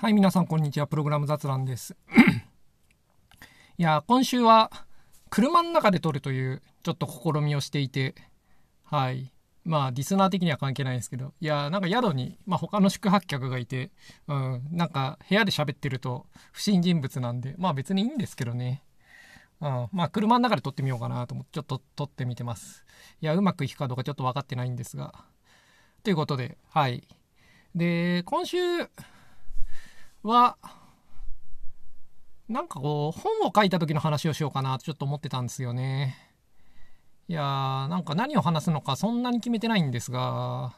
はい、皆さん、こんにちは。プログラム雑談です。いや、今週は、車の中で撮るという、ちょっと試みをしていて、はい。まあ、リスナー的には関係ないんですけど、いや、なんか宿に、まあ、他の宿泊客がいて、うん、なんか、部屋で喋ってると、不審人物なんで、まあ別にいいんですけどね。うん、まあ、車の中で撮ってみようかなと思って、ちょっと撮ってみてます。いや、うまくいくかどうかちょっと分かってないんですが。ということで、はい。で、今週、は、なんかこう、本を書いた時の話をしようかなとちょっと思ってたんですよね。いやー、なんか何を話すのかそんなに決めてないんですが、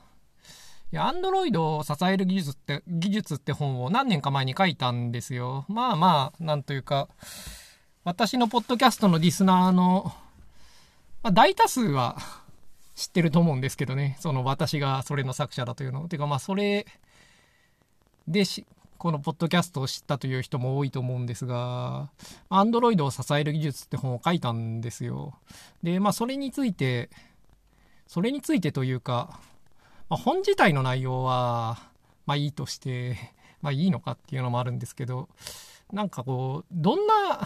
いや、アンドロイドを支える技術って、技術って本を何年か前に書いたんですよ。まあまあ、なんというか、私のポッドキャストのリスナーの、まあ、大多数は知ってると思うんですけどね。その私がそれの作者だというの。てかまあそれでし、このポッドキャストを知ったという人も多いと思うんですが、Android を支える技術って本を書いたんですよ。で、まあ、それについて、それについてというか、まあ、本自体の内容は、まあいいとして、まあいいのかっていうのもあるんですけど、なんかこう、どんな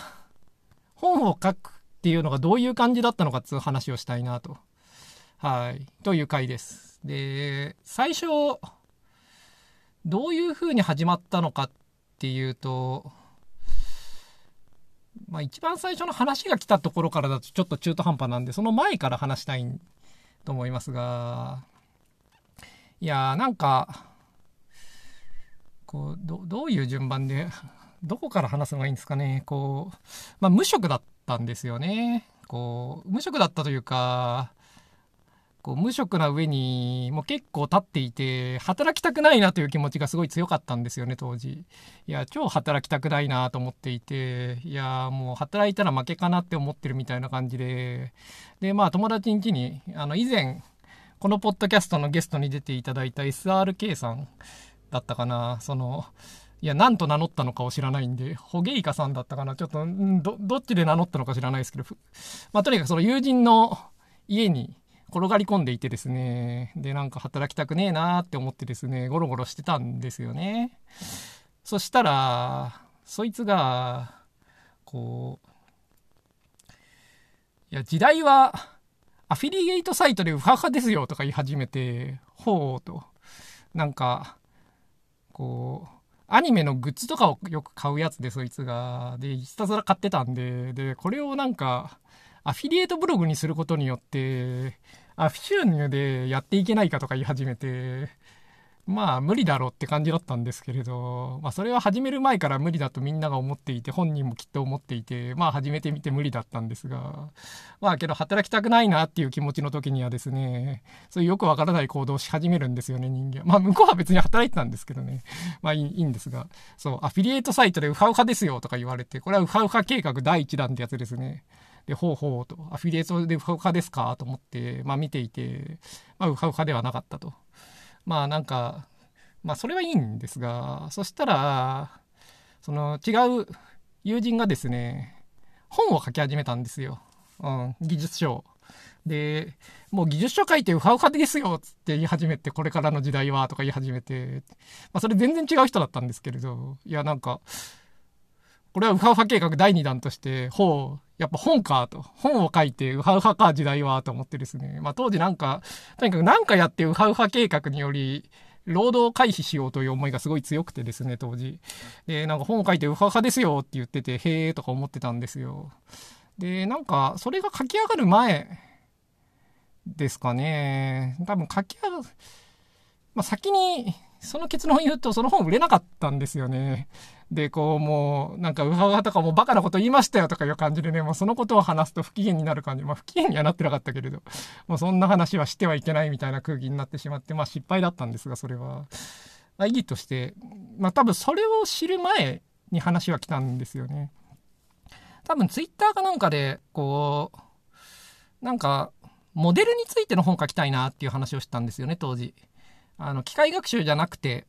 本を書くっていうのがどういう感じだったのかっていう話をしたいなと。はい。という回です。で、最初、どういうふうに始まったのかっていうと、まあ一番最初の話が来たところからだとちょっと中途半端なんで、その前から話したいと思いますが、いやーなんか、こう、ど、どういう順番で、どこから話すのがいいんですかね。こう、まあ無職だったんですよね。こう、無職だったというか、こう無職な上にもう結構経っていて働きたくないなという気持ちがすごい強かったんですよね当時。いや超働きたくないなと思っていていやもう働いたら負けかなって思ってるみたいな感じで。でまあ友達ん家にあの以前このポッドキャストのゲストに出ていただいた SRK さんだったかな。そのいや、何と名乗ったのかを知らないんで、ホゲイカさんだったかな。ちょっと、ど、どっちで名乗ったのか知らないですけど、まあ、とにかくその友人の家に、転がり込んでいてですね、で、なんか働きたくねえなーって思ってですね、ゴロゴロしてたんですよね。そしたら、そいつが、こう、いや、時代は、アフィリエイトサイトでウハハですよとか言い始めて、ほうと。なんか、こう、アニメのグッズとかをよく買うやつで、そいつが。で、ひたすら買ってたんで、で、これをなんか、アフィリエイトブログにすることによって、アフィ収入でやっていけないかとか言い始めて、まあ無理だろうって感じだったんですけれど、まあそれは始める前から無理だとみんなが思っていて、本人もきっと思っていて、まあ始めてみて無理だったんですが、まあけど働きたくないなっていう気持ちの時にはですね、そういうよくわからない行動をし始めるんですよね、人間。まあ向こうは別に働いてたんですけどね。まあいいんですが、そう、アフィリエイトサイトでウハウハですよとか言われて、これはウハウハ計画第1弾ってやつですね。で、ほうほうと、アフィリエイトでウハウハですかと思って、まあ見ていて、まあウハウハではなかったと。まあなんか、まあそれはいいんですが、そしたら、その違う友人がですね、本を書き始めたんですよ。うん、技術書で、もう技術書書いてウハウハですよつって言い始めて、これからの時代はとか言い始めて、まあそれ全然違う人だったんですけれど、いやなんか、これはウハウハ計画第2弾として、ほう、やっぱ本かと。本を書いてウハウハか時代はと思ってですね。まあ当時なんか、とにかく何かやってウハウハ計画により、労働回避しようという思いがすごい強くてですね、当時。で、なんか本を書いてウハウハですよって言ってて、へえとか思ってたんですよ。で、なんか、それが書き上がる前ですかね。多分書き上がる、まあ先に、その結論を言うと、その本売れなかったんですよね。で、こう、もう、なんか、うはうはとかもうバカなこと言いましたよとかいう感じでね、もうそのことを話すと不機嫌になる感じ。まあ、不機嫌にはなってなかったけれど、もうそんな話はしてはいけないみたいな空気になってしまって、まあ失敗だったんですが、それは。まあ、いいとして、まあ多分それを知る前に話は来たんですよね。多分ツイッターかなんかで、こう、なんか、モデルについての本書きたいなっていう話をしたんですよね、当時。あの、機械学習じゃなくて、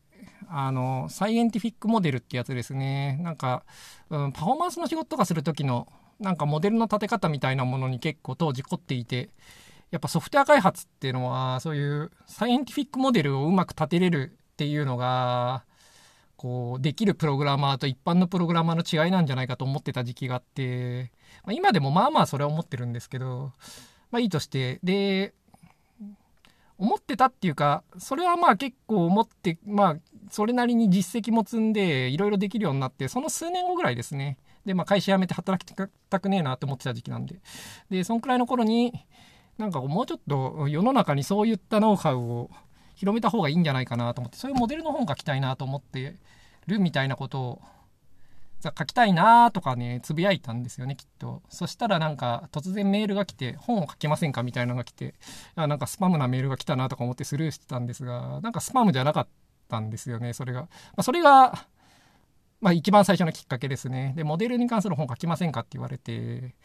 あの、サイエンティフィックモデルってやつですね。なんか、うん、パフォーマンスの仕事とかする時の、なんかモデルの立て方みたいなものに結構当時凝っていて、やっぱソフトウェア開発っていうのは、そういうサイエンティフィックモデルをうまく立てれるっていうのが、こうできるプログラマーと一般のプログラマーの違いなんじゃないかと思ってた時期があって、まあ、今でもまあまあそれは思ってるんですけど、まあいいとしてで思ってたっていうかそれはまあ結構思ってまあそれなりに実績も積んでいろいろできるようになってその数年後ぐらいですね。でまあ会社辞めて働きたくねえなって思ってた時期なんで。でそんくらいの頃になんかもうちょっと世の中にそういったノウハウを広めた方がいいんじゃないかなと思ってそういうモデルの本書きたいなと思ってるみたいなことを書きたいなとかねつぶやいたんですよねきっと。そしたらなんか突然メールが来て本を書けませんかみたいなのが来てあなんかスパムなメールが来たなとか思ってスルーしてたんですがなんかスパムじゃなかったんですよねそれが、まあ、それがまあ一番最初のきっかけですね。でモデルに関する本書きませんかって言われて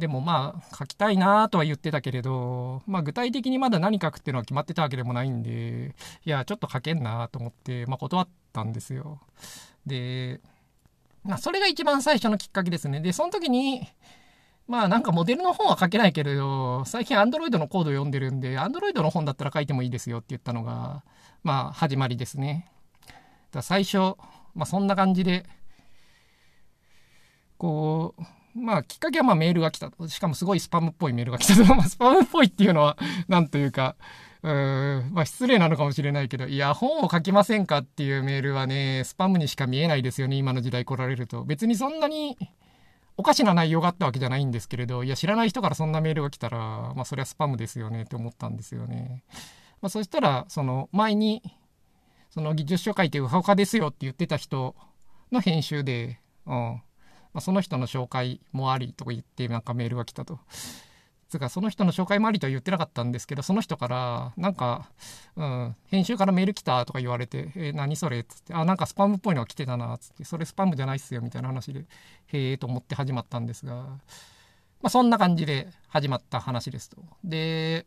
でもまあ書きたいなとは言ってたけれど、まあ具体的にまだ何書くっていうのは決まってたわけでもないんで、いや、ちょっと書けんなと思って、まあ断ったんですよ。で、まあそれが一番最初のきっかけですね。で、その時に、まあなんかモデルの本は書けないけれど、最近 Android のコードを読んでるんで、Android の本だったら書いてもいいですよって言ったのが、まあ始まりですね。だ最初、まあそんな感じで、こう、まあ、きっかけはまメールが来たと。しかもすごいスパムっぽいメールが来たと。まあ、スパムっぽいっていうのは、なんというか、まあ失礼なのかもしれないけど、いや、本を書きませんかっていうメールはね、スパムにしか見えないですよね、今の時代来られると。別にそんなにおかしな内容があったわけじゃないんですけれど、いや、知らない人からそんなメールが来たら、まあそれはスパムですよねって思ったんですよね。まあそしたら、その前に、その技術書書いてウハウハですよって言ってた人の編集で、うん。まあ、その人の紹介もありとか言ってなんかメールが来たと。つかその人の紹介もありとは言ってなかったんですけどその人からなんか、うん、編集からメール来たとか言われて「えー、何それ?」っつって「あなんかスパムっぽいのが来てたな」っつって「それスパムじゃないっすよ」みたいな話で「へえ」と思って始まったんですが、まあ、そんな感じで始まった話ですと。で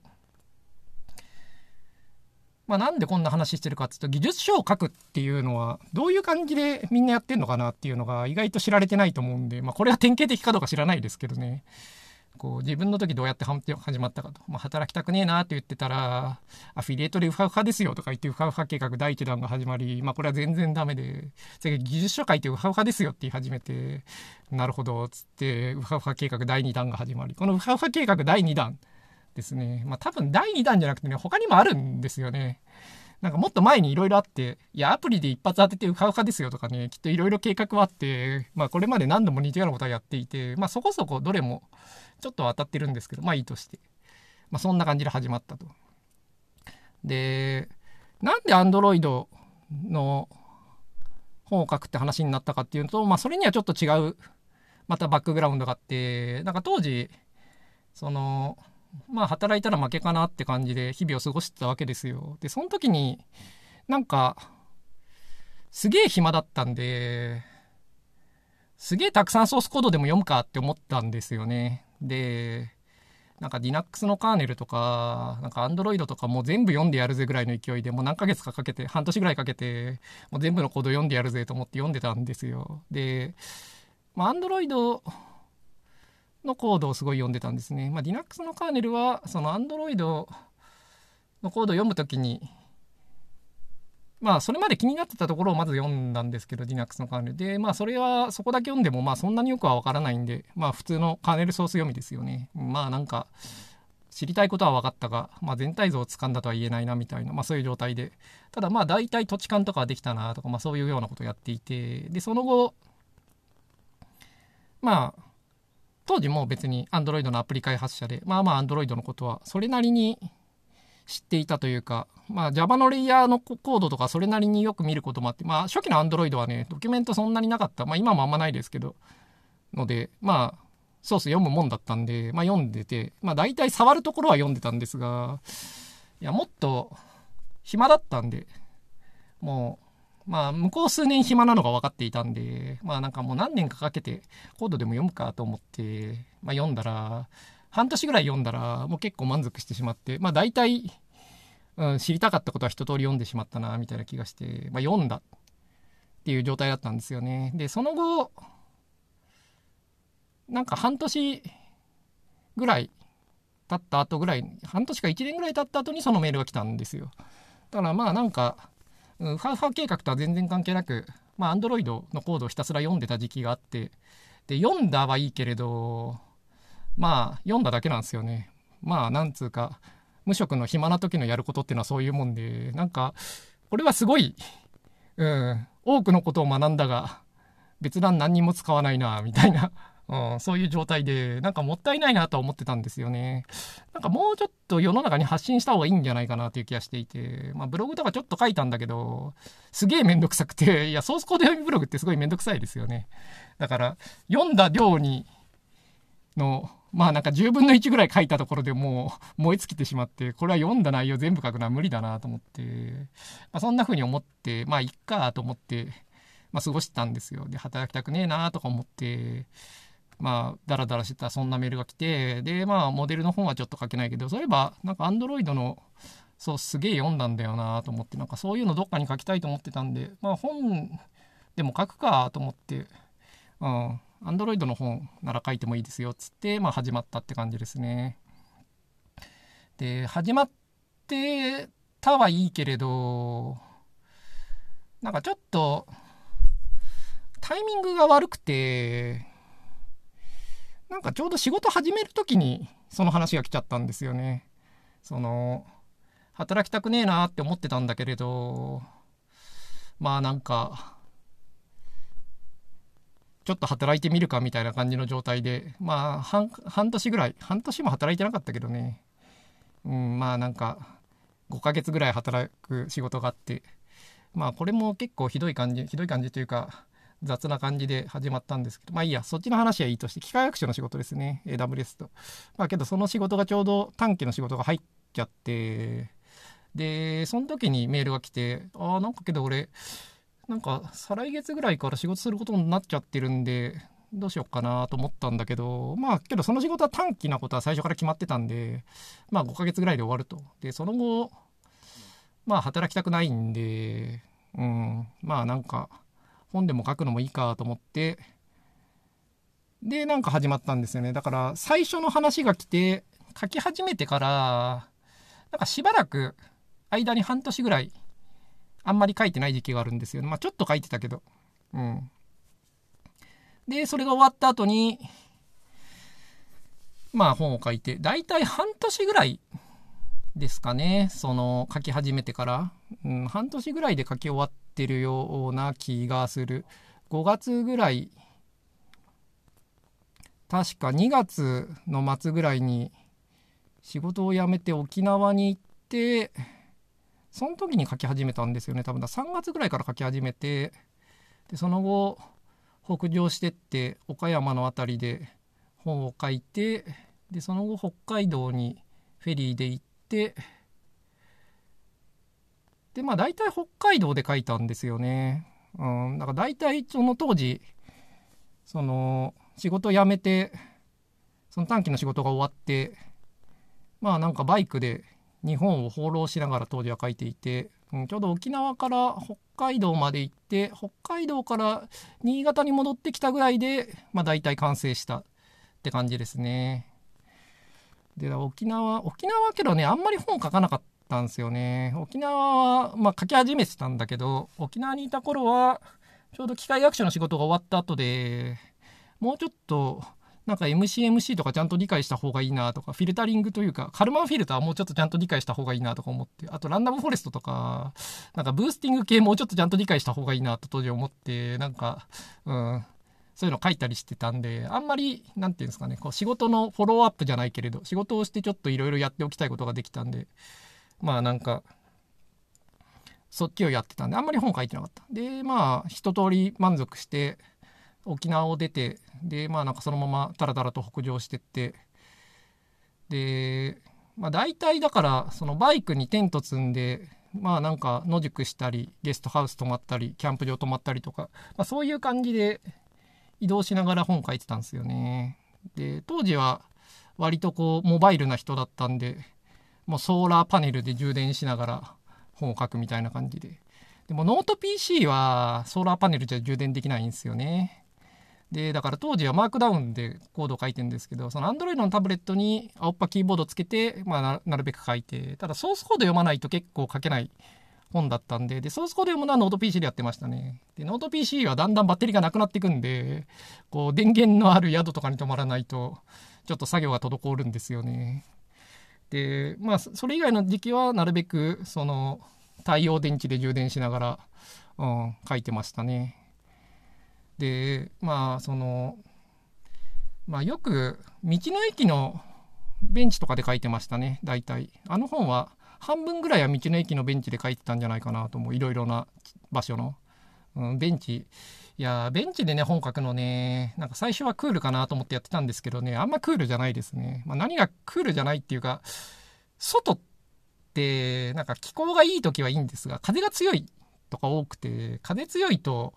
まあ、なんでこんな話してるかっていうと技術書を書くっていうのはどういう感じでみんなやってんのかなっていうのが意外と知られてないと思うんで、まあ、これは典型的かどうか知らないですけどねこう自分の時どうやって始まったかと、まあ、働きたくねえなって言ってたらアフィリエイトでウハウハですよとか言ってウハウハ計画第1弾が始まり、まあ、これは全然ダメで次技術書書いてウハウハですよって言い始めてなるほどっつってウハウハ計画第2弾が始まりこのウハウハ計画第2弾ですね。まあ多分第2弾じゃなくてね、他にもあるんですよね。なんかもっと前にいろいろあって、いや、アプリで一発当ててウハウハですよとかね、きっといろいろ計画はあって、まあこれまで何度も似たようなことはやっていて、まあそこそこどれもちょっと当たってるんですけど、まあいいとして。まあそんな感じで始まったと。で、なんで Android の本を書くって話になったかっていうと、まあそれにはちょっと違う、またバックグラウンドがあって、なんか当時、その、まあ働いたら負けかなって感じで日々を過ごしてたわけですよ。で、その時になんかすげえ暇だったんで、すげえたくさんソースコードでも読むかって思ったんですよね。で、なんか Linux のカーネルとか、なんか Android とかもう全部読んでやるぜぐらいの勢いで、もう何ヶ月かかけて、半年ぐらいかけて、もう全部のコード読んでやるぜと思って読んでたんですよ。で、まあ Android のコードをすごい読んでたんですね。まあ、Linux のカーネルは、その Android のコードを読むときに、まあ、それまで気になってたところをまず読んだんですけど、Linux のカーネル。で、まあ、それは、そこだけ読んでも、まあ、そんなによくはわからないんで、まあ、普通のカーネルソース読みですよね。まあ、なんか、知りたいことは分かったが、まあ、全体像をつかんだとは言えないなみたいな、まあ、そういう状態でただまあ大体土地勘とかはできたなとか、まあ、そういうようなことをやっていてでその後まあ当時も別に Android のアプリ開発者で、まあまあ Android のことはそれなりに知っていたというか、まあ Java のレイヤーのコードとかそれなりによく見ることもあって、まあ初期の Android はね、ドキュメントそんなになかった。まあ今もあんまないですけど、ので、まあソース読むもんだったんで、まあ読んでて、まあ大体触るところは読んでたんですが、いや、もっと暇だったんで、もうまあ、向こう数年暇なのが分かっていたんで、まあなんかもう何年かかけてコードでも読むかと思って、まあ読んだら、半年ぐらい読んだら、もう結構満足してしまって、まあ大体、うん、知りたかったことは一通り読んでしまったな、みたいな気がして、まあ読んだっていう状態だったんですよね。で、その後、なんか半年ぐらい経った後ぐらい、半年か1年ぐらい経った後にそのメールが来たんですよ。だからまあなんか、うん、ファウファ計画とは全然関係なく、まあ Android のコードをひたすら読んでた時期があってで読んだはいいけれどまあ読んだだけなんですよね。まあなんつうか無職の暇な時のやることっていうのはそういうもんでなんかこれはすごいうん多くのことを学んだが別段何にも使わないなみたいな。うん、そういう状態で、なんかもったいないなとは思ってたんですよね。なんかもうちょっと世の中に発信した方がいいんじゃないかなという気がしていて、まあブログとかちょっと書いたんだけど、すげえめんどくさくて、いや、ソースコード読みブログってすごいめんどくさいですよね。だから、読んだ量に、の、まあなんか10分の1ぐらい書いたところでもう燃え尽きてしまって、これは読んだ内容全部書くのは無理だなと思って、まあそんな風に思って、まあいっかと思って、まあ過ごしてたんですよ。で、働きたくねえなとか思って、まあ、ダラダラしてたそんなメールが来て、で、まあ、モデルの本はちょっと書けないけど、そういえば、なんか、アンドロイドの、そう、すげえ読んだんだよなと思って、なんか、そういうのどっかに書きたいと思ってたんで、まあ、本でも書くかと思って、うん、アンドロイドの本なら書いてもいいですよ、つって、まあ、始まったって感じですね。で、始まってたはいいけれど、なんかちょっと、タイミングが悪くて、なんかちょうど仕事始める時にその話が来ちゃったんですよね。その働きたくねえなって思ってたんだけれどまあなんかちょっと働いてみるかみたいな感じの状態でまあ半半年ぐらい半年も働いてなかったけどねうんまあなんか5ヶ月ぐらい働く仕事があってまあこれも結構ひどい感じひどい感じというか雑な感じで始まったんですけど、まあいいや、そっちの話はいいとして、機械学習の仕事ですね、AWS と。まあけど、その仕事がちょうど短期の仕事が入っちゃって、で、その時にメールが来て、ああ、なんかけど俺、なんか再来月ぐらいから仕事することになっちゃってるんで、どうしようかなと思ったんだけど、まあけどその仕事は短期なことは最初から決まってたんで、まあ5ヶ月ぐらいで終わると。で、その後、まあ働きたくないんで、うん、まあなんか、本でも書くのもいいかと思って。でなんか始まったんですよね。だから最初の話が来て書き始めてからなんかしばらく間に半年ぐらいあんまり書いてない時期があるんですよ、ね、まあちょっと書いてたけど。うん。でそれが終わった後にまあ本を書いて大体半年ぐらいですかね。その書き始めてから、うん、半年ぐらいで書き終わってるような気がする。5月ぐらい。確か2月の末ぐらいに仕事を辞めて沖縄に行ってその時に書き始めたんですよね。多分だ3月ぐらいから書き始めてでその後北上してって岡山の辺りで本を書いてでその後北海道にフェリーで行ってでまあ大体北海道で書いたんですよね。うん、だから大体その当時その仕事辞めてその短期の仕事が終わってまあなんかバイクで日本を放浪しながら当時は書いていて、うん、ちょうど沖縄から北海道まで行って北海道から新潟に戻ってきたぐらいでまあ大体完成したって感じですね。で沖縄沖縄けどねあんまり本書かなかったんですよね。沖縄は、まあ、書き始めてたんだけど、沖縄にいた頃は、ちょうど機械学習の仕事が終わった後で、もうちょっと、なんか MCMC とかちゃんと理解した方がいいなとか、フィルタリングというか、カルマンフィルターもうちょっとちゃんと理解した方がいいなとか思って、あとランダムフォレストとか、なんかブースティング系もうちょっとちゃんと理解した方がいいなと当時思って、なんか、うん、そういうの書いたりしてたんで、あんまり、なんていうんですかね、こう仕事のフォローアップじゃないけれど、仕事をしてちょっといろいろやっておきたいことができたんで、まあなんかそっちをやってたんであんまり本書いてなかった。でまあ一通り満足して沖縄を出てでまあなんかそのままタラタラと北上してってでまあ大体だからそのバイクにテント積んでまあなんか野宿したりゲストハウス泊まったりキャンプ場泊まったりとか、まあ、そういう感じで移動しながら本書いてたんですよねで当時は割とこうモバイルな人だったんでもうソーラーパネルで充電しながら本を書くみたいな感じで。でもノート PC はソーラーパネルじゃ充電できないんですよね。で、だから当時はマークダウンでコードを書いてるんですけど、その Android のタブレットに青歯キーボードつけて、まあなるべく書いて、ただソースコード読まないと結構書けない本だったんで、で、ソースコード読むのノート PC でやってましたね。で、ノート PC はだんだんバッテリーがなくなっていくんで、こう、電源のある宿とかに泊まらないと、ちょっと作業が滞るんですよね。で、まあ、それ以外の時期はなるべく、その、太陽電池で充電しながら、うん、書いてましたね。で、まあ、その、まあ、よく、道の駅のベンチとかで書いてましたね、大体。あの本は、半分ぐらいは道の駅のベンチで書いてたんじゃないかなと思う。いろいろな場所の。うん、ベンチ。いやベンチでね、本書くのね、なんか最初はクールかなと思ってやってたんですけどね、あんまクールじゃないですね。まあ、何がクールじゃないっていうか、外って、なんか気候がいい時はいいんですが、風が強いとか多くて、風強いと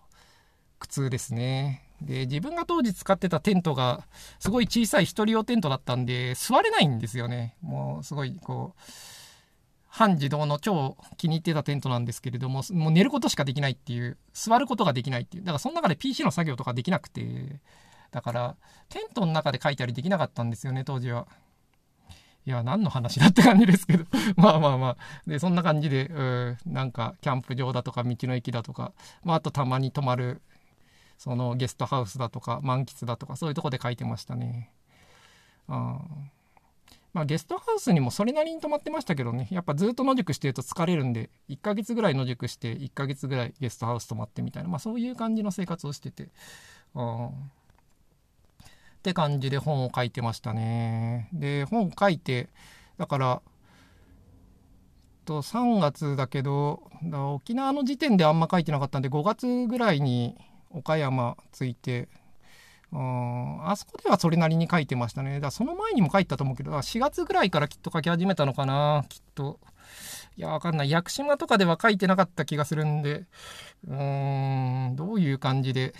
苦痛ですね。で、自分が当時使ってたテントが、すごい小さい一人用テントだったんで、座れないんですよね。もう、すごい、こう、半自動の超気に入ってたテントなんですけれども、もう寝ることしかできないっていう、座ることができないっていう。だからその中で PC の作業とかできなくて、だから、テントの中で書いたりできなかったんですよね、当時は。いや、何の話だって感じですけど。まあまあまあ。で、そんな感じで、うん、なんか、キャンプ場だとか、道の駅だとか、まあ、あとたまに泊まるそのゲストハウスだとか満喫だとかそういうとこで書いてましたね。あまあ、ゲストハウスにもそれなりに泊まってましたけどね。やっぱずっと野宿してると疲れるんで1ヶ月ぐらい野宿して1ヶ月ぐらいゲストハウス泊まってみたいな、まあ、そういう感じの生活をしてて。あって感じで本を書いてましたね。で本書いてだからと3月だけど沖縄の時点であんま書いてなかったんで5月ぐらいに岡山ついて、うん、あそこではそれなりに書いてましたね。だからその前にも書いたと思うけど、4月ぐらいからきっと書き始めたのかな、きっと。いや、わかんない。屋久島とかでは書いてなかった気がするんで、うーん、どういう感じで、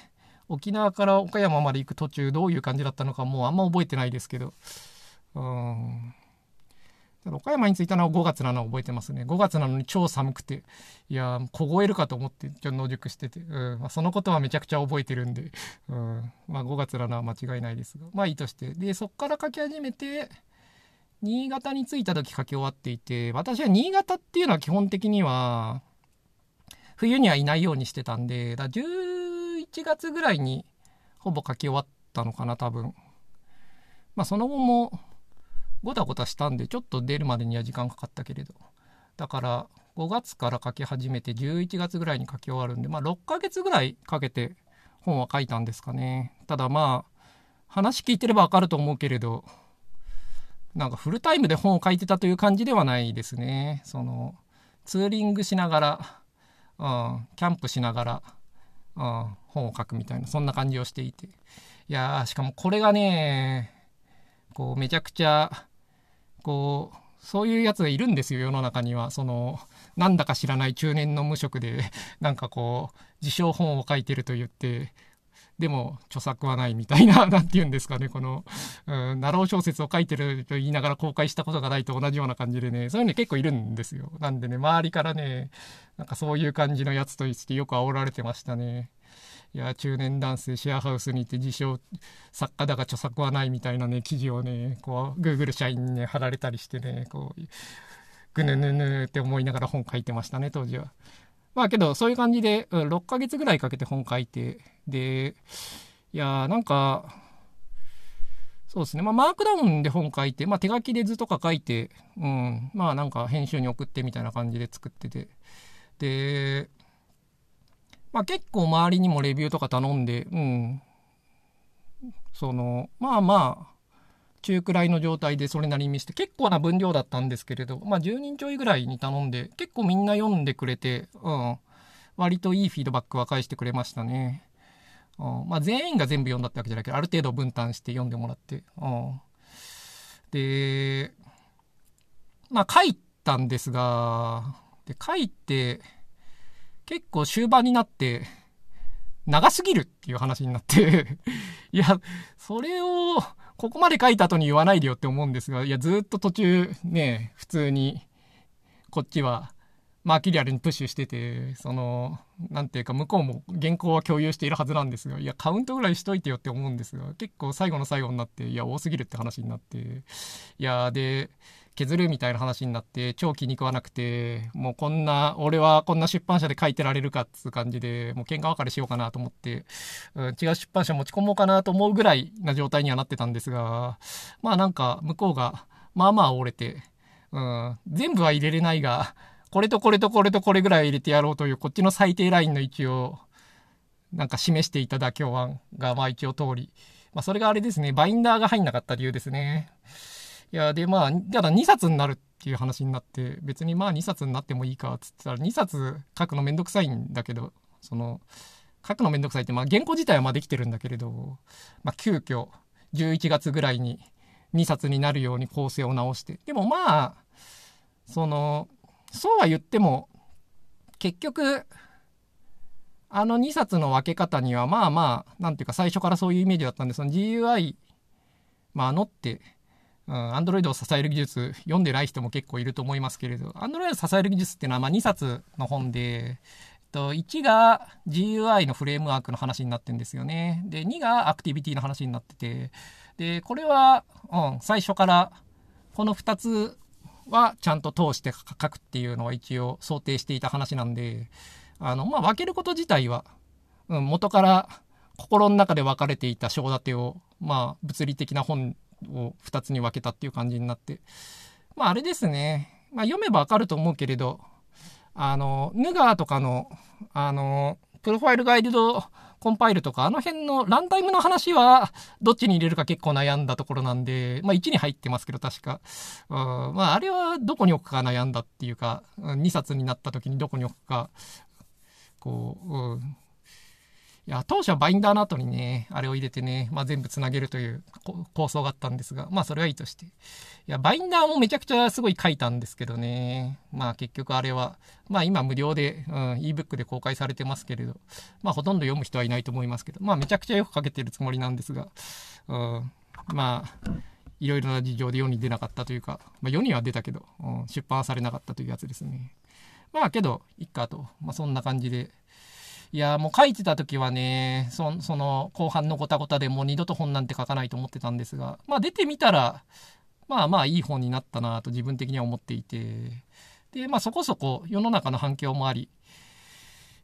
沖縄から岡山まで行く途中どういう感じだったのかもうあんま覚えてないですけど、うん。岡山に着いたのは5月なの覚えてますね。5月なのに超寒くて、いや凍えるかと思ってちょっと野宿してて、うんまあ、そのことはめちゃくちゃ覚えてるんで、うんまあ、5月なのは間違いないですが、まあいいとして。で、そっから書き始めて、新潟に着いた時書き終わっていて、私は新潟っていうのは基本的には、冬にはいないようにしてたんで、だ11月ぐらいにほぼ書き終わったのかな、多分。まあその後も、ごたごたしたんでちょっと出るまでには時間かかったけれど。だから5月から書き始めて11月ぐらいに書き終わるんでまあ6ヶ月ぐらいかけて本は書いたんですかね。ただまあ話聞いてればわかると思うけれどなんかフルタイムで本を書いてたという感じではないですね。そのツーリングしながら、うん、キャンプしながら、うん、本を書くみたいなそんな感じをしていて。いやしかもこれがねこうめちゃくちゃこう、そういうやつがいるんですよ、世の中には。その、なんだか知らない中年の無職で、なんかこう、自称本を書いてると言って、でも著作はないみたいな、なんて言うんですかね、この、うん、ナロー小説を書いてると言いながら公開したことがないと同じような感じでね、そういうの結構いるんですよ。なんでね、周りからね、なんかそういう感じのやつと言ってよく煽られてましたね。いや中年男性シェアハウスにいて自称作家だが著作はないみたいなね記事をねこう Google 社員にね貼られたりしてねこうぐぬぬぬって思いながら本書いてましたね当時は。まあけどそういう感じで、うん、6ヶ月ぐらいかけて本書いてでいやーなんかそうですね。まあ、マークダウンで本書いて、まあ、手書きで図とか書いて、うん、まあ、なんか編集に送ってみたいな感じで作ってて。で、まあ結構周りにもレビューとか頼んで、うん。その、まあまあ、中くらいの状態でそれなりに見せて、結構な分量だったんですけれど、まあ10人ちょいぐらいに頼んで、結構みんな読んでくれて、うん。割といいフィードバックは返してくれましたね。うん、まあ全員が全部読んだってわけじゃないけど、ある程度分担して読んでもらって。うん。で、まあ書いたんですが、で書いて、結構終盤になって、長すぎるっていう話になって いや、それを、ここまで書いた後に言わないでよって思うんですが、いや、ずっと途中ね、普通に、こっちは、マーキリアルにプッシュしてて、その、なんていうか、向こうも原稿は共有しているはずなんですが、いや、カウントぐらいしといてよって思うんですが、結構最後の最後になって、いや、多すぎるって話になって、いや、で、削るみたいな話になって超気に食わなくてもうこんな俺はこんな出版社で書いてられるかっつう感じでもう喧嘩別れしようかなと思って、うん、違う出版社持ち込もうかなと思うぐらいな状態にはなってたんですがまあなんか向こうがまあまあ折れて、うん、全部は入れれないがこれとこれとこれとこれぐらい入れてやろうというこっちの最低ラインの位置をなんか示していた妥協案がまあ一応通り、まあ、それがあれですねバインダーが入んなかった理由ですね。いや、で、まあ、ただ2冊になるっていう話になって、別にまあ2冊になってもいいかっつったら、2冊書くのめんどくさいんだけど、その、書くのめんどくさいって、まあ原稿自体はまあできてるんだけれど、まあ急遽、11月ぐらいに2冊になるように構成を直して。でもまあ、その、そうは言っても、結局、あの2冊の分け方には、まあまあ、なんていうか最初からそういうイメージだったんで、その GUI、まあ、のって、うん、Android を支える技術読んでない人も結構いると思いますけれど、Android を支える技術っていうのはま2冊の本で、えっと、1が GUI のフレームワークの話になってるんですよね。で、2がアクティビティの話になってて、で、これは、うん、最初からこの2つはちゃんと通して書くっていうのは一応想定していた話なんで、あの、まあ、分けること自体は、うん、元から心の中で分かれていた章立てを、まあ、物理的な本を2つに分けたっていう感じになって。まああれですね。まあ読めばわかると思うけれど、あの、ヌガーとかの、あの、プロファイルガイドコンパイルとか、あの辺のランタイムの話は、どっちに入れるか結構悩んだところなんで、まあ1に入ってますけど、確か。うん、まああれはどこに置くか悩んだっていうか、2冊になった時にどこに置くか、こう、うん、いや、当初はバインダーの後にね、あれを入れてね、まあ、全部つなげるという構想があったんですが、まあそれはいいとして。いや、バインダーもめちゃくちゃすごい書いたんですけどね。まあ結局あれは、まあ今無料で、うん、ebook で公開されてますけれど、まあほとんど読む人はいないと思いますけど、まあめちゃくちゃよく書けてるつもりなんですが、うん、まあ、いろいろな事情で世に出なかったというか、まあ世には出たけど、うん、出版はされなかったというやつですね。まあけど、いっかと、まあそんな感じで、いやもう書いてた時はねそその後半のごたごたでもう二度と本なんて書かないと思ってたんですがまあ出てみたらまあまあいい本になったなと自分的には思っていて。でまあそこそこ世の中の反響もあり。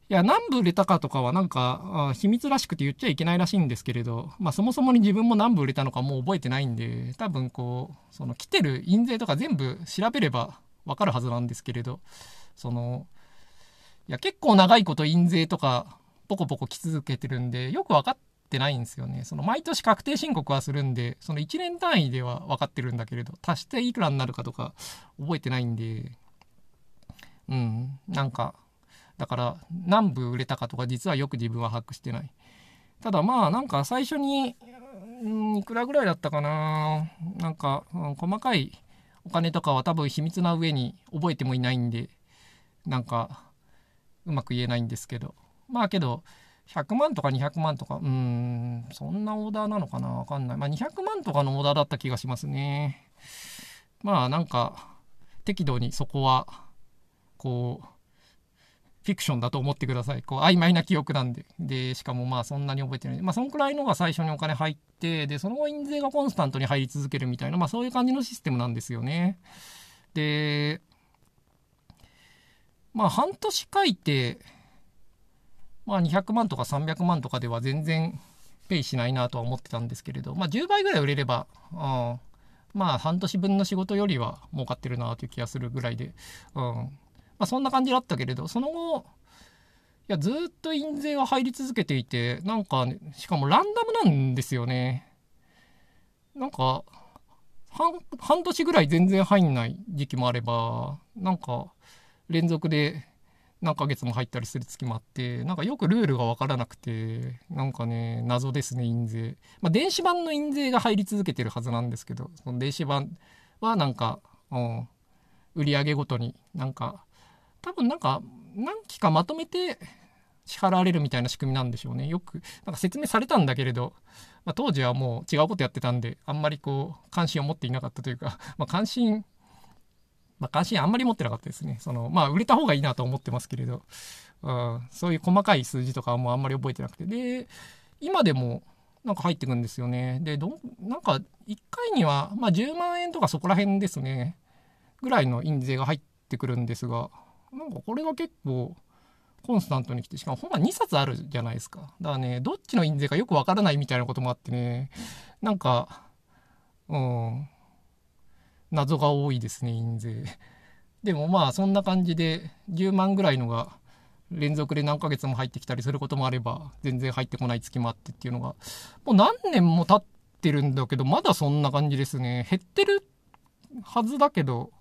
いや何部売れたかとかはなんか秘密らしくて言っちゃいけないらしいんですけれど、まあ、そもそもに自分も何部売れたのかもう覚えてないんで多分こうその来てる印税とか全部調べればわかるはずなんですけれどそのいや、結構長いこと印税とか、ポコポコ来続けてるんで、よく分かってないんですよね。その、毎年確定申告はするんで、その1年単位では分かってるんだけれど、足していくらになるかとか、覚えてないんで、うん、なんか、だから、何部売れたかとか、実はよく自分は把握してない。ただまあ、なんか最初に、うん、いくらぐらいだったかななんか、細かいお金とかは多分秘密な上に覚えてもいないんで、なんか、うまく言えないんですけどまあけど100万とか200万とかうーんそんなオーダーなのかな？わかんないまあ200万とかのオーダーだった気がしますねまあなんか適度にそこはこうフィクションだと思ってください。こう曖昧な記憶なんで。で、しかもまあそんなに覚えてない。まあそんくらいのが最初にお金入って、で、その後印税がコンスタントに入り続けるみたいな、まあそういう感じのシステムなんですよね。で、まあ半年書いて、まあ200万とか300万とかでは全然ペイしないなとは思ってたんですけれど、まあ10倍ぐらい売れれば、うん、まあ半年分の仕事よりは儲かってるなという気がするぐらいで、うん、まあそんな感じだったけれど、その後、いや、ずっと印税が入り続けていて、なんか、ね、しかもランダムなんですよね。なんか、半半年ぐらい全然入んない時期もあれば、なんか、連続で何ヶ月も入ったりする月もあってなんかよくルールが分からなくてなんかね謎ですね印税。まあ電子版の印税が入り続けてるはずなんですけどその電子版はなんか、うん、売り上げごとになんか多分なんか何期かまとめて支払われるみたいな仕組みなんでしょうね。よくなんか説明されたんだけれど、まあ、当時はもう違うことやってたんであんまりこう関心を持っていなかったというか、まあ、関心まあ、関心あんまり持ってなかったですね。その、まあ、売れた方がいいなと思ってますけれど、うん、そういう細かい数字とかはもうあんまり覚えてなくて。で、今でも、なんか入ってくんですよね。で、ど、なんか、1回には、まあ、10万円とかそこら辺ですね。ぐらいの印税が入ってくるんですが、なんかこれが結構コンスタントに来て、しかも本が2冊あるじゃないですか。だからね、どっちの印税かよくわからないみたいなこともあってね、なんか、うん、謎が多いですね、印税。でもまあそんな感じで10万ぐらいのが連続で何ヶ月も入ってきたりすることもあれば全然入ってこない月もあってっていうのがもう何年も経ってるんだけどまだそんな感じですね。減ってるはずだけど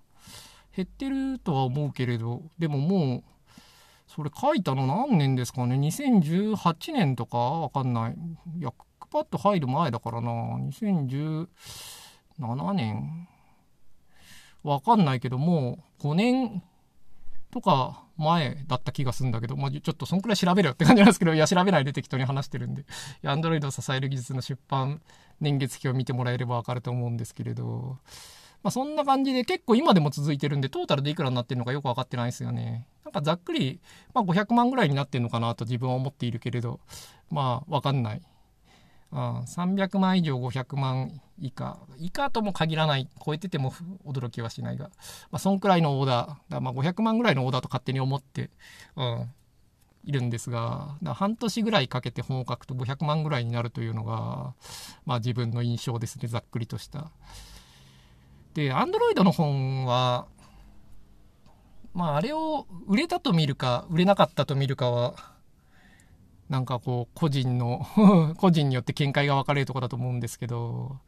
減ってるとは思うけれどでももうそれ書いたの何年ですかね。2018年とかわかんない。ヤックパッド入る前だからな。2017年。わかんないけども5年とか前だった気がするんだけど、まあ、ちょっとそんくらい調べるよって感じなんですけど、いや、調べないで適当に話してるんで、いや、Android を支える技術の出版年月日を見てもらえればわかると思うんですけれど、まあ、そんな感じで結構今でも続いてるんで、トータルでいくらになってるのかよく分かってないですよね。なんかざっくり、まあ、500万ぐらいになってるのかなと自分は思っているけれど、まあ、わかんない。あ300万以上500万以下。以下とも限らない超えてても驚きはしないが、まあ、そんくらいのオーダー。だまあ500万ぐらいのオーダーと勝手に思って、うん、いるんですが。半年ぐらいかけて本を書くと500万ぐらいになるというのが、まあ、自分の印象ですね。ざっくりとした。で Android の本はまああれを売れたと見るか売れなかったと見るかはなんかこう、個人の 個人によって見解が分かれるとこだと思うんですけど、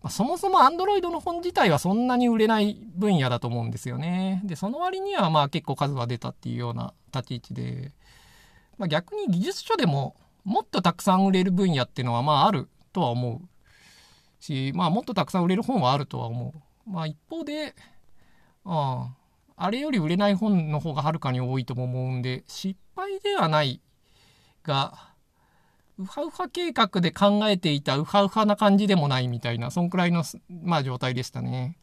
まあ、そもそも Android の本自体はそんなに売れない分野だと思うんですよね。で、その割にはまあ結構数は出たっていうような立ち位置で、まあ、逆に技術書でももっとたくさん売れる分野っていうのはまああるとは思うし、まあもっとたくさん売れる本はあるとは思う。まあ一方で、ああ、あれより売れない本の方がはるかに多いとも思うんで、失敗ではないが、ウハウハ計画で考えていたウハウハな感じでもないみたいな、そんくらいの、まあ、状態でしたね。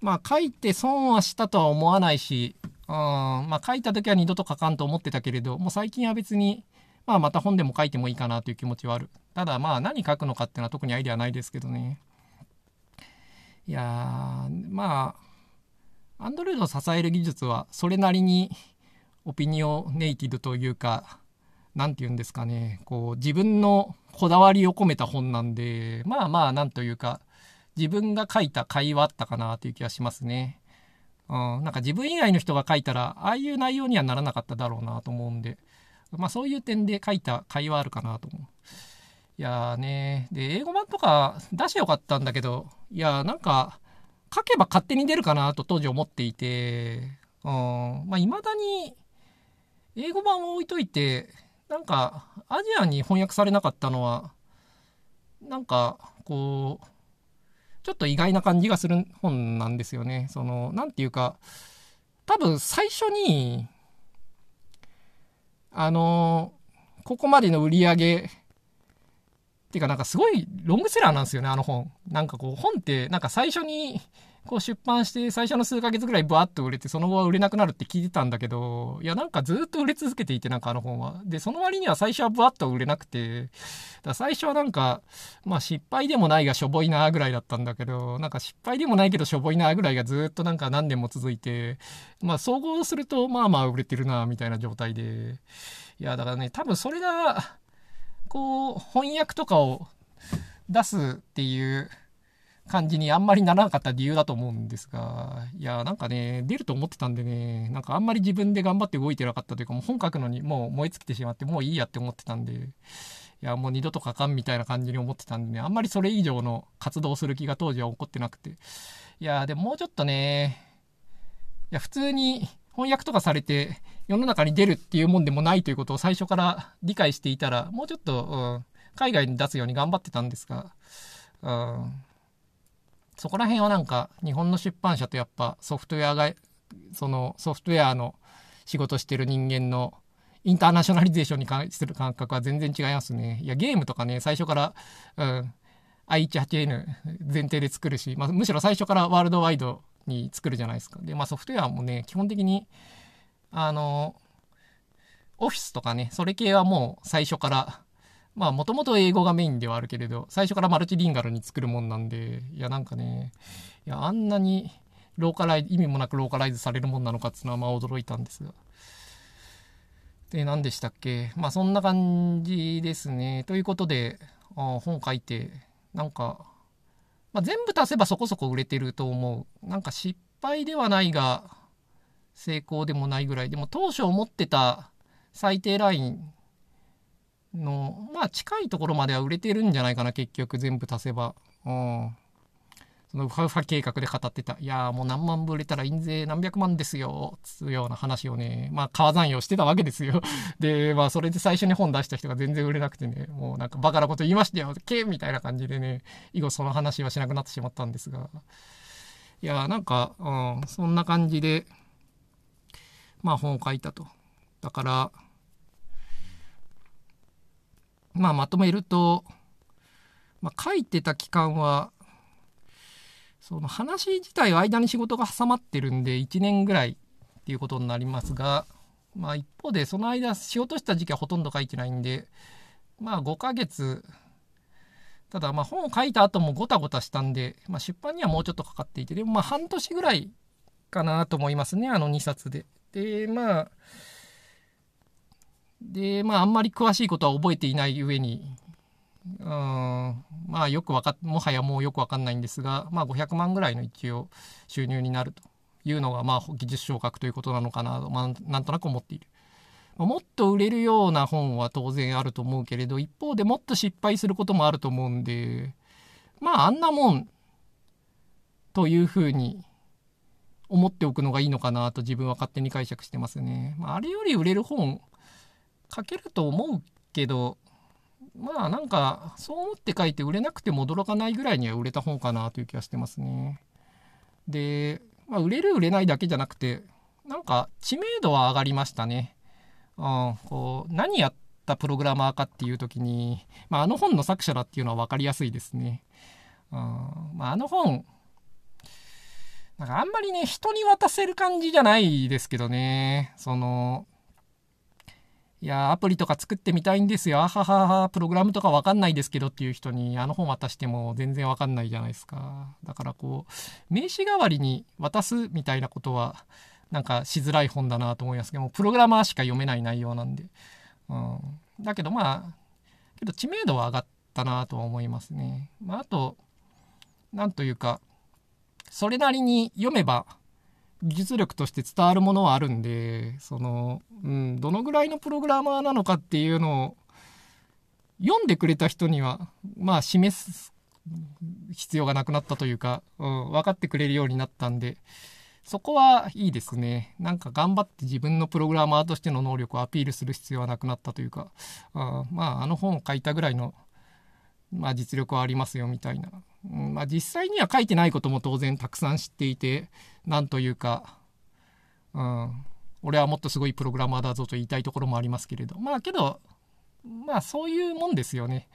まあ、書いて損はしたとは思わないし、うん、まあ、書いた時は二度と書かんと思ってたけれど、もう最近は別に、まあ、また本でも書いてもいいかなという気持ちはある。ただ、まあ、何書くのかっていうのは特にアイデアないですけどね。いやー、まあ、アンドロイドを支える技術は、それなりに、オピニオネイティドというか、何て言うんですかね、こう、自分のこだわりを込めた本なんで、まあまあ、なんというか、自分が書いた会話あったかなという気がしますね。うん、なんか自分以外の人が書いたら、ああいう内容にはならなかっただろうなと思うんで、まあそういう点で書いた会話あるかなと思う。いやーね、で、英語版とか出してよかったんだけど、いやなんか、書けば勝手に出るかなと当時思っていて、うん、まあ未だに、英語版を置いといて、なんか、アジアに翻訳されなかったのは、なんか、こう、ちょっと意外な感じがする本なんですよね。その、なんていうか、多分最初に、あの、ここまでの売り上げ、っていうかなんかすごいロングセラーなんですよね、あの本。なんかこう、本ってなんか最初にこう出版して最初の数ヶ月ぐらいバーッと売れてその後は売れなくなるって聞いてたんだけどいやなんかずっと売れ続けていてなんかあの本は。でその割には最初はバーッと売れなくてだ最初はなんかまあ失敗でもないがしょぼいなぐらいだったんだけどなんか失敗でもないけどしょぼいなぐらいがずっとなんか何年も続いてまあ総合するとまあまあ売れてるなみたいな状態で。いやだからね多分それがこう翻訳とかを出すっていう感じにあんまりならなかった理由だと思うんですが、いや、なんかね、出ると思ってたんでね、なんかあんまり自分で頑張って動いてなかったというか、もう本書くのにもう燃え尽きてしまって、もういいやって思ってたんで、いや、もう二度と書かんみたいな感じに思ってたんでね、あんまりそれ以上の活動する気が当時は起こってなくて、いや、でももうちょっとね、いや、普通に翻訳とかされて、世の中に出るっていうもんでもないということを最初から理解していたら、もうちょっと、うん、海外に出すように頑張ってたんですが、うんそこら辺はなんか日本の出版社とやっぱソフトウェアがそのソフトウェアの仕事してる人間のインターナショナリゼーションに関する感覚は全然違いますね。いやゲームとかね最初から、うん、i18n 前提で作るし、まあ、むしろ最初からワールドワイドに作るじゃないですか。でまあソフトウェアもね基本的にあのオフィスとかねそれ系はもう最初からまあもともと英語がメインではあるけれど、最初からマルチリンガルに作るもんなんで、いやなんかね、いやあんなにローカライ意味もなくローカライズされるもんなのかっていうのはまあ驚いたんですが。で、何でしたっけ？まあそんな感じですね。ということで、あ本書いて、なんか、まあ、全部足せばそこそこ売れてると思う。なんか失敗ではないが、成功でもないぐらい。でも当初思ってた最低ラインの、まあ近いところまでは売れてるんじゃないかな、結局全部足せば。うん。そのウハウハ計画で語ってた、いやーもう何万部売れたら印税何百万ですよ、つうような話をね、まあ川残用してたわけですよ。で、まあそれで最初に本出した人が全然売れなくてね、もうなんかバカなこと言いましたよ、けみたいな感じでね、以後その話はしなくなってしまったんですが、いやーなんか、うん、そんな感じで、まあ本を書いたと。だから、まあまとめると、まあ、書いてた期間はその話自体は間に仕事が挟まってるんで1年ぐらいっていうことになりますが、まあ一方でその間仕事した時期はほとんど書いてないんで、まあ5ヶ月、ただまあ本を書いた後もごたごたしたんで、まあ出版にはもうちょっとかかっていて、でもまあ半年ぐらいかなと思いますね、あの2冊で。で、まあ、で、まああんまり詳しいことは覚えていない上に、うん、まあよくわかもはやもうよくわかんないんですが、まあ500万ぐらいの一応収入になるというのが、まあ技術昇格ということなのかなと、まあなんとなく思っている。もっと売れるような本は当然あると思うけれど、一方でもっと失敗することもあると思うんで、まああんなもんというふうに思っておくのがいいのかなと自分は勝手に解釈してますね。まあ、あれより売れる本書けると思うけど、まあなんかそう思って書いて売れなくても驚かないぐらいには売れた本かなという気がしてますね。で、まあ、売れる売れないだけじゃなくてなんか知名度は上がりましたね。うん、こう何やったプログラマーかっていう時に、まあ、あの本の作者だっていうのは分かりやすいですね。うんまあ、あの本なんかあんまりね人に渡せる感じじゃないですけどねそのいや、アプリとか作ってみたいんですよ。あははは、プログラムとかわかんないですけどっていう人に、あの本渡しても全然わかんないじゃないですか。だからこう、名刺代わりに渡すみたいなことは、なんかしづらい本だなと思いますけども、プログラマーしか読めない内容なんで。うん。だけどまあ、けど知名度は上がったなとは思いますね。まあ、あと、なんというか、それなりに読めば、技術力として伝わるものはあるんで、その、うん、どのぐらいのプログラマーなのかっていうのを、読んでくれた人には、まあ、示す必要がなくなったというか、うん、分かってくれるようになったんで、そこはいいですね。なんか頑張って自分のプログラマーとしての能力をアピールする必要はなくなったというか、あまあ、あの本を書いたぐらいの、まあ、実力はありますよみたいな。うんまあ、実際には書いてないことも当然たくさん知っていてなんというか、うん、俺はもっとすごいプログラマーだぞと言いたいところもありますけれど。まあけどまあそういうもんですよね、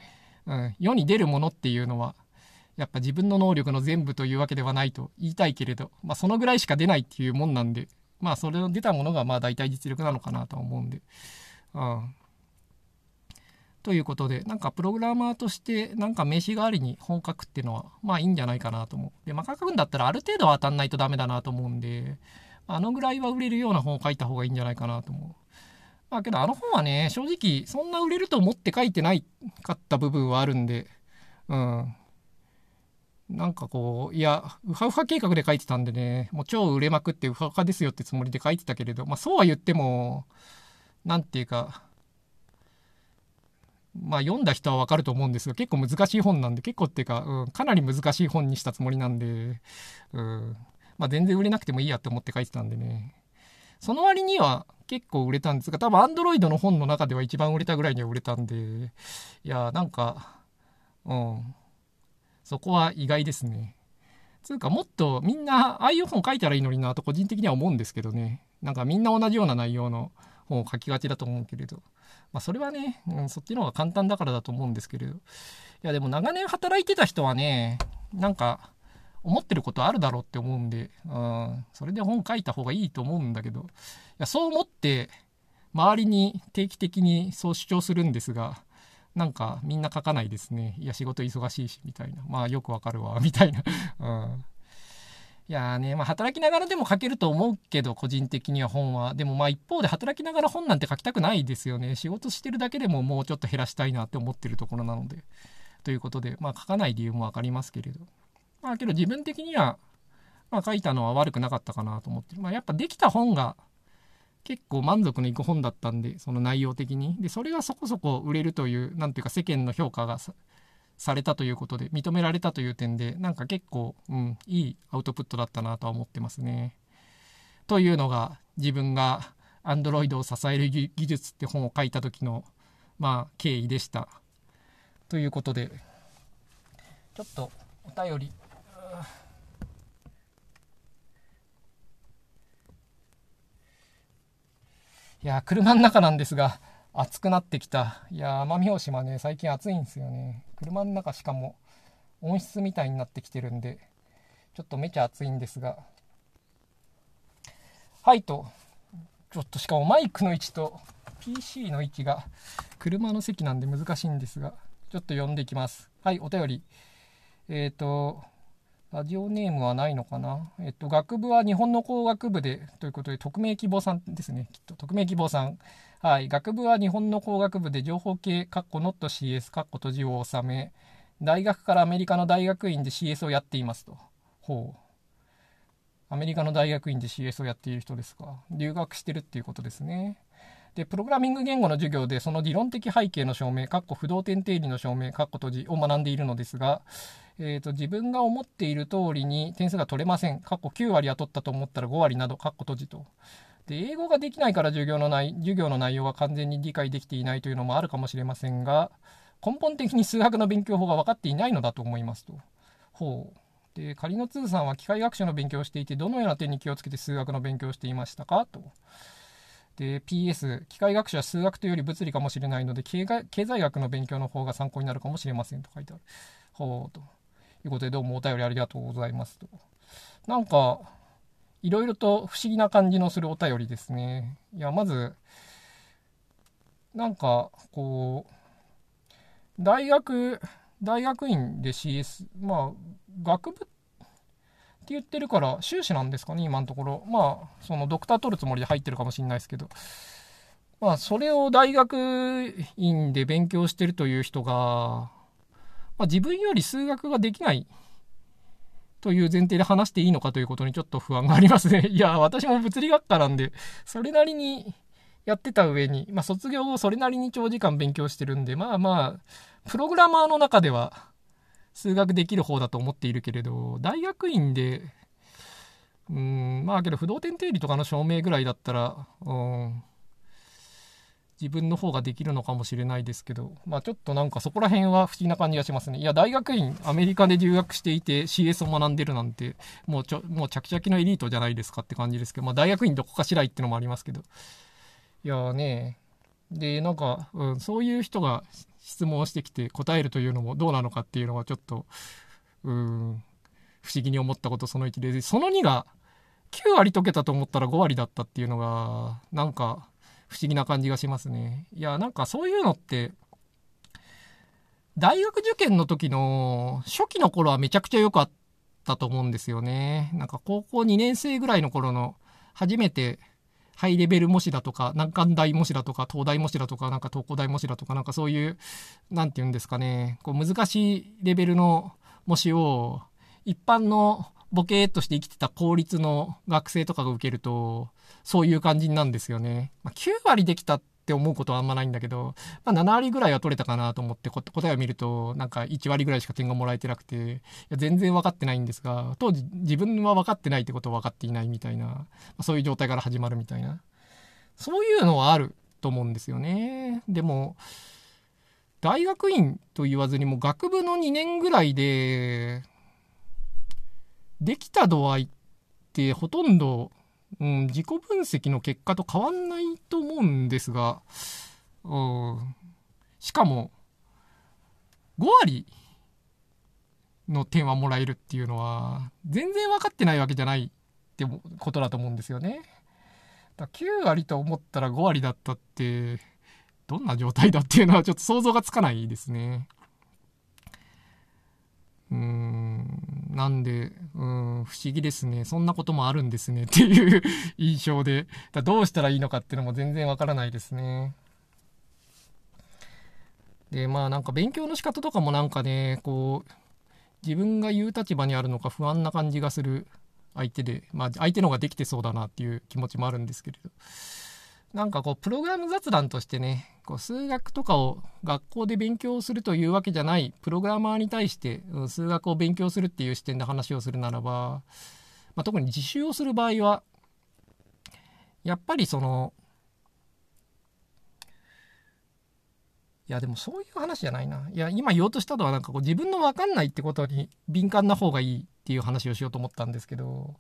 うん、世に出るものっていうのはやっぱ自分の能力の全部というわけではないと言いたいけれど、まあ、そのぐらいしか出ないっていうもんなんでまあそれの出たものがまあ大体実力なのかなと思うんで、うん、ということで、なんかプログラマーとして、なんか名刺代わりに本書くっていうのは、まあいいんじゃないかなと思う。で、まあ書くんだったらある程度は当たんないとダメだなと思うんで、あのぐらいは売れるような本を書いた方がいいんじゃないかなと思う。まあけどあの本はね、正直そんな売れると思って書いてないかった部分はあるんで、うん。なんかこう、いや、ウハウハ計画で書いてたんでね、もう超売れまくってウハウハですよってつもりで書いてたけれど、まあそうは言っても、なんていうか、まあ読んだ人はわかると思うんですが結構難しい本なんで結構っていうか、うん、かなり難しい本にしたつもりなんで、うん。まあ、全然売れなくてもいいやって思って書いてたんでね。その割には結構売れたんですが多分 Android の本の中では一番売れたぐらいには売れたんでいやなんかうん。そこは意外ですね。つうかもっとみんなああいう本書いたらいいのになと個人的には思うんですけどね。なんかみんな同じような内容の本を書きがちだと思うけれどまあ、それはね、うん、そっちの方が簡単だからだと思うんですけれど。いや、でも長年働いてた人はね、なんか、思ってることあるだろうって思うんで、うん、それで本書いた方がいいと思うんだけど、いや、そう思って、周りに定期的にそう主張するんですが、なんかみんな書かないですね。いや、仕事忙しいし、みたいな。まあ、よくわかるわ、みたいな。うん。いやーね、まあ働きながらでも書けると思うけど、個人的には本は。でもまあ一方で働きながら本なんて書きたくないですよね。仕事してるだけでももうちょっと減らしたいなって思ってるところなので。ということで、まあ書かない理由もわかりますけれど。まあけど自分的には、まあ書いたのは悪くなかったかなと思ってる。まあやっぱできた本が結構満足のいく本だったんで、その内容的に。で、それがそこそこ売れるという、なんていうか世間の評価がされたということで、認められたという点で、なんか結構、うん、いいアウトプットだったなとは思ってますね。というのが、自分が Android を支える技術って本を書いた時の、まあ、経緯でした。ということで、ちょっとお便り、いや、車の中なんですが、暑くなってきた。いや、奄美大島ね、最近暑いんですよね。車の中しかも温室みたいになってきてるんで、ちょっとめちゃ暑いんですが。はいと、ちょっとしかもマイクの位置と PC の位置が車の席なんで難しいんですが、ちょっと読んでいきます。はい、お便り。えっ、ー、と、ラジオネームはないのかな？えっと、学部は日本の工学部で、ということで、匿名希望さんですね。きっと、匿名希望さん。はい。学部は日本の工学部で、情報系、カッコノット CS、カッコ閉じを収め、大学からアメリカの大学院で CS をやっていますと。ほう。アメリカの大学院で CS をやっている人ですか。留学してるっていうことですね。で、プログラミング言語の授業で、その理論的背景の証明、カッコ不動点定理の証明、カッコ閉じを学んでいるのですが、えーと、自分が思っている通りに点数が取れません。過去9割は取ったと思ったら5割など、カッコ閉じと。で、英語ができないから授業の内授業の内容が完全に理解できていないというのもあるかもしれませんが、根本的に数学の勉強法が分かっていないのだと思いますと。ほう。で、仮の通さんは機械学習の勉強をしていて、どのような点に気をつけて数学の勉強をしていましたか？と。で、PS、機械学習は数学というより物理かもしれないので経済学の勉強の方が参考になるかもしれませんと書いてある。ほうと。いうことで、どうもお便りありがとうございますと。なんか、いろいろと不思議な感じのするお便りですね。いや、まず、なんか、こう、大学、大学院で CS、まあ、学部って言ってるから、修士なんですかね、今のところ。まあ、そのドクター取るつもりで入ってるかもしれないですけど。まあ、それを大学院で勉強してるという人が、まあ、自分より数学ができないという前提で話していいのかということにちょっと不安がありますね。いや、私も物理学科なんで、それなりにやってた上に、まあ、卒業後それなりに長時間勉強してるんで、まあまあ、プログラマーの中では数学できる方だと思っているけれど、大学院で、うん、まあけど不動点定理とかの証明ぐらいだったら、うん、自分の方ができるのかもしれないですけど、まあちょっとなんかそこら辺は不思議な感じがしますね。いや、大学院、アメリカで留学していて CS を学んでるなんて、もうちょ、もう着々のエリートじゃないですかって感じですけど、まあ大学院どこかしらいってのもありますけど。いやーね、で、なんか、うん、そういう人が質問をしてきて答えるというのもどうなのかっていうのはちょっと、うん、不思議に思ったことその1で、その2が9割解けたと思ったら5割だったっていうのが、なんか、不思議な感じがしますね。いや、なんかそういうのって、大学受験の時の初期の頃はめちゃくちゃ良かったと思うんですよね。なんか高校2年生ぐらいの頃の初めてハイレベル模試だとか、難関大模試だとか、東大模試だとか、なんか東工大模試だとか、なんかそういう、なんて言うんですかね、こう難しいレベルの模試を一般のボケーっとして生きてた公立の学生とかが受けると、そういう感じなんですよね。まあ、9割できたって思うことはあんまないんだけど、まあ、7割ぐらいは取れたかなと思って答えを見ると、なんか1割ぐらいしか点がもらえてなくて、いや全然分かってないんですが、当時自分は分かってないってことは分かっていないみたいな、まあ、そういう状態から始まるみたいな。そういうのはあると思うんですよね。でも、大学院と言わずにも学部の2年ぐらいで、できた度合いってほとんど、うん、自己分析の結果と変わんないと思うんですが、うん、しかも、5割の点はもらえるっていうのは、全然分かってないわけじゃないってことだと思うんですよね。だ9割と思ったら5割だったって、どんな状態だっていうのはちょっと想像がつかないですね。うーん。なんで、うん、不思議ですね。そんなこともあるんですねっていう印象で、だどうしたらいいのかっていうのも全然わからないですね。で、まあなんか勉強の仕方とかもなんかね、こう、自分が言う立場にあるのか不安な感じがする相手で、まあ相手の方ができてそうだなっていう気持ちもあるんですけれど。なんかこう、プログラム雑談としてね、こう数学とかを学校で勉強するというわけじゃないプログラマーに対して、数学を勉強するっていう視点で話をするならば、まあ、特に自習をする場合は、やっぱりその、いやでもそういう話じゃないな。いや今言おうとしたのはなんかこう自分の分かんないってことに敏感な方がいいっていう話をしようと思ったんですけど、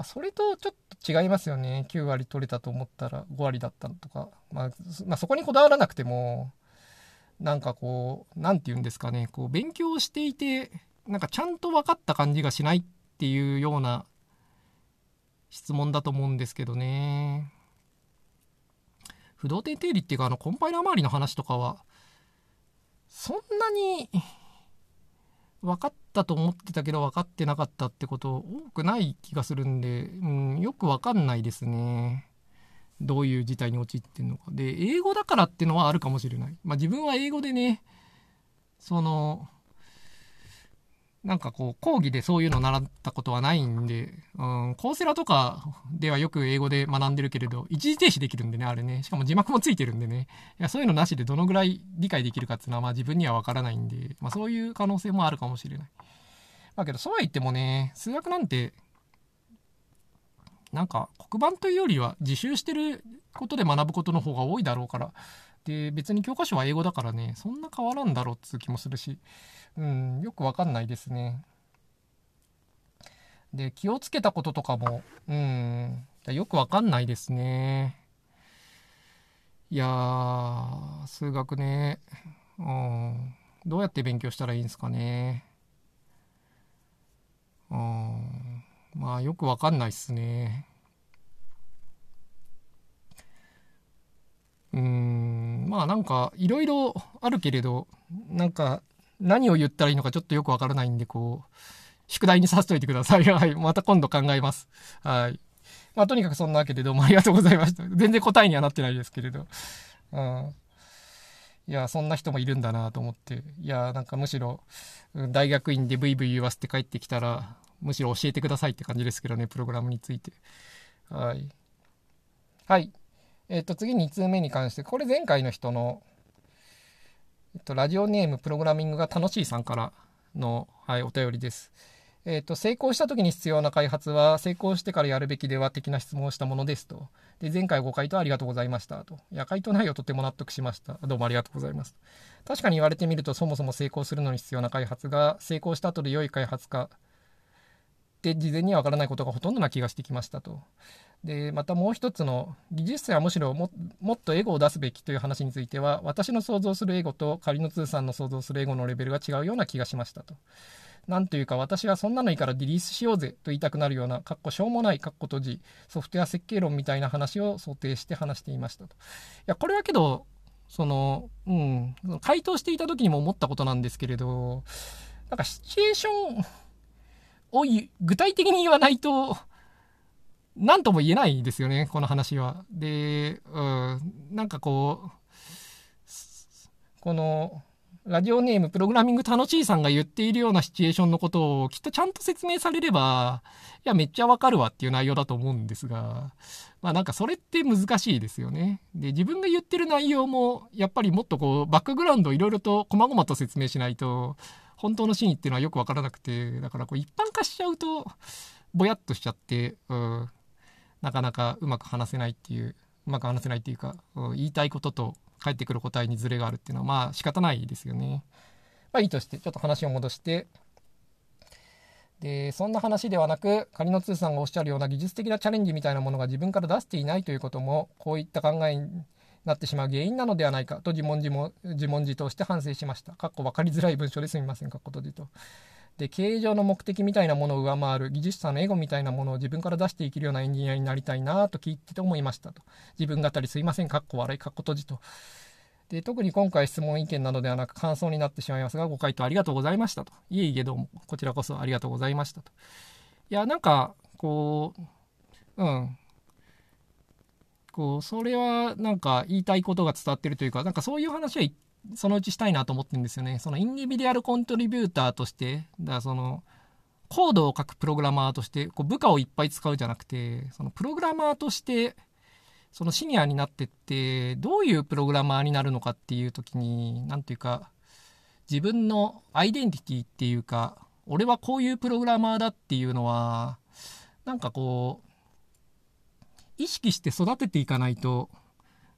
まあ、それとちょっと違いますよね。9割取れたと思ったら5割だったとか。まあ、まあ、そこにこだわらなくても、なんかこう、何て言うんですかね、こう勉強していて、なんかちゃんと分かった感じがしないっていうような質問だと思うんですけどね。不動点定理っていうか、あの、コンパイラー周りの話とかは、そんなに分かったと思ってたけど分かってなかったってこと多くない気がするんで、うん、よく分かんないですね。どういう事態に陥ってんのか。で、英語だからってのはあるかもしれない。まあ自分は英語でね、その、なんかこう、講義でそういうの習ったことはないんで、うん、コーセラとかではよく英語で学んでるけれど、一時停止できるんでね、あれね。しかも字幕もついてるんでね。いや、そういうのなしでどのぐらい理解できるかっていうのは、まあ自分にはわからないんで、まあそういう可能性もあるかもしれない。まあけど、そうは言ってもね、数学なんて、なんか黒板というよりは自習してることで学ぶことの方が多いだろうから、で、別に教科書は英語だからね、そんな変わらんだろうっていう気もするし、うん、よくわかんないですね。で、気をつけたこととかも、うん、よくわかんないですね。いやー、数学ね、うん、どうやって勉強したらいいんですかね。うん、まあ、よくわかんないっすね。うん、まあなんか、いろいろあるけれど、なんか、何を言ったらいいのかちょっとよくわからないんで、こう、宿題にさせといてください。はい。また今度考えます。はい。まあ、とにかくそんなわけでどうもありがとうございました。全然答えにはなってないですけれど。うん。いや、そんな人もいるんだなと思って。いや、なんかむしろ、大学院でブイブイ言わせて帰ってきたら、むしろ教えてくださいって感じですけどね、プログラムについて。はい。はい。えっ、と、次2通目に関して、これ前回の人の、えっと、ラジオネームプログラミングが楽しいさんからの、はい、お便りです。えっと、成功した時に必要な開発は、成功してからやるべきでは的な質問をしたものですと。で、前回ご回答ありがとうございましたと。いや、回答内容とても納得しました。どうもありがとうございます。確かに言われてみると、そもそも成功するのに必要な開発が、成功した後で良い開発か、って事前にはわからないことがほとんどな気がしてきましたと。で、またもう一つの、技術者はむしろももっとエゴを出すべきという話については、私の想像するエゴと仮の通さんの想像するエゴのレベルが違うような気がしましたと。なんというか私はそんなのいいからリリースしようぜと言いたくなるような、かっこしょうもない、かっこ閉じ、ソフトウェア設計論みたいな話を想定して話していましたと。いや、これはけど、その、うん、回答していた時にも思ったことなんですけれど、なんかシチュエーションを具体的に言わないと、何とも言えないですよね、この話は。で、うん、なんかこう、この、ラジオネームプログラミング楽しいさんが言っているようなシチュエーションのことをきっとちゃんと説明されれば、いや、めっちゃわかるわっていう内容だと思うんですが、まあなんかそれって難しいですよね。で、自分が言ってる内容も、やっぱりもっとこう、バックグラウンドをいろいろと細々と説明しないと、本当の真意っていうのはよくわからなくて、だからこう一般化しちゃうと、ぼやっとしちゃって、うん、なかなかうまく話せないっていう、うまく話せないっていうか、うん、言いたいことと返ってくる答えにズレがあるっていうのは、まあ仕方ないですよね。まあいいとして、ちょっと話を戻して、で、そんな話ではなく、仮の通さんがおっしゃるような技術的なチャレンジみたいなものが自分から出していないということも、こういった考えになってしまう原因なのではないかと自問自問自問自答して反省しました。かっこ分かりづらい文章ですみません。かっこ閉じと。で経営上の目的みたいなものを上回る技術者のエゴみたいなものを自分から出していけるようなエンジニアになりたいなと聞いてて思いましたと自分語りすいませんかっこ笑いかっこ閉じとで、特に今回質問意見などではなく感想になってしまいますが、ご回答ありがとうございましたと。いえいえどうも、こちらこそありがとうございましたと。いや、なんか、こう、うん。こう、それはなんか言いたいことが伝わってるというか、なんかそういう話はそのうちしたいなと思ってるんですよね。そのインディビディアルコントリビューターとして、だからその、コードを書くプログラマーとして、こう部下をいっぱい使うじゃなくて、そのプログラマーとして、そのシニアになってってどういうプログラマーになるのかっていう時に何ていうか自分のアイデンティティっていうか俺はこういうプログラマーだっていうのはなんかこう意識して育てていかないと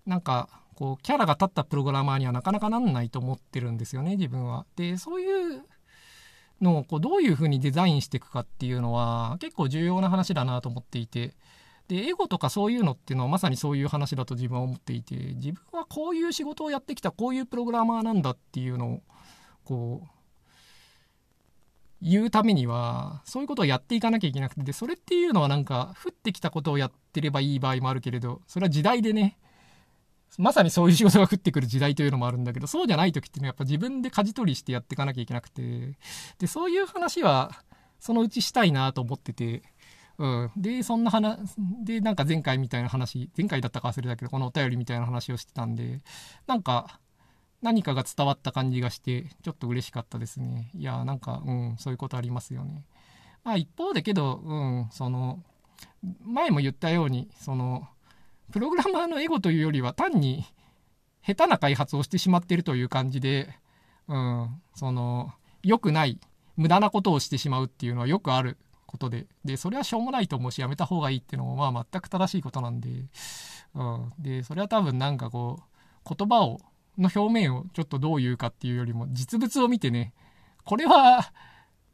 なんかこうキャラが立ったプログラマーにはなかなかなんないと思ってるんですよね自分は。でそういうのをこうどういうふうにデザインしていくかっていうのは結構重要な話だなと思っていてで、エゴとかそういうのっていうのはまさにそういう話だと自分は思っていて、自分はこういう仕事をやってきた、こういうプログラマーなんだっていうのを、こう、言うためには、そういうことをやっていかなきゃいけなくて、で、それっていうのはなんか、降ってきたことをやってればいい場合もあるけれど、それは時代でね、まさにそういう仕事が降ってくる時代というのもあるんだけど、そうじゃない時っていうのはやっぱ自分で舵取りしてやっていかなきゃいけなくて、で、そういう話は、そのうちしたいなと思ってて、うん、でそんな話でなんか前回みたいな話前回だったか忘れたけどこのお便りみたいな話をしてたんでなんか何かが伝わった感じがしてちょっと嬉しかったですね。いやなんかうんそういうことありますよね。まあ一方でけどうんその前も言ったようにそのプログラマーのエゴというよりは単に下手な開発をしてしまっているという感じでうんその良くない無駄なことをしてしまうっていうのはよくあることで、で、それはしょうもないと思うし、やめた方がいいっていうのも、まあ全く正しいことなんで、うん。で、それは多分なんかこう、言葉を、の表面をちょっとどう言うかっていうよりも、実物を見てね、これは、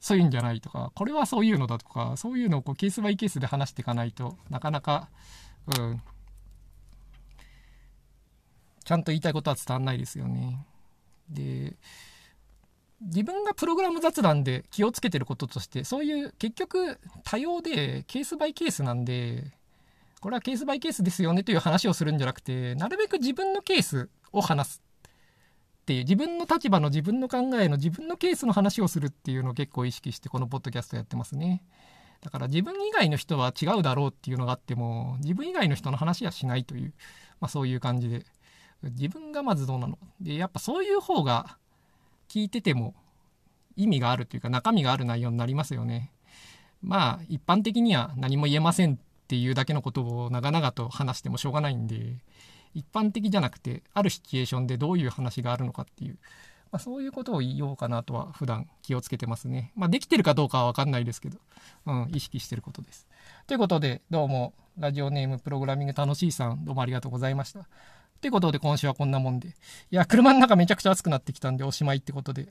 そういうんじゃないとか、これはそういうのだとか、そういうのをこうケースバイケースで話していかないとなかなか、うん、ちゃんと言いたいことは伝わんないですよね。で、自分がプログラム雑談で気をつけてることとしてそういう結局多様でケースバイケースなんでこれはケースバイケースですよねという話をするんじゃなくてなるべく自分のケースを話すっていう自分の立場の自分の考えの自分のケースの話をするっていうのを結構意識してこのポッドキャストやってますねだから自分以外の人は違うだろうっていうのがあっても自分以外の人の話はしないという、まあ、そういう感じで自分がまずどうなのでやっぱそういう方が聞いてても意味があるというか中身がある内容になりますよね。まあ一般的には何も言えませんっていうだけのことを長々と話してもしょうがないんで一般的じゃなくてあるシチュエーションでどういう話があるのかっていう、まあ、そういうことを言おうかなとは普段気をつけてますね。まあできてるかどうかは分かんないですけど、うん、意識してることです。ということでどうもラジオネームプログラミング楽しいさんどうもありがとうございました。ってことで今週はこんなもんで。いや、車の中めちゃくちゃ暑くなってきたんでおしまいってことで、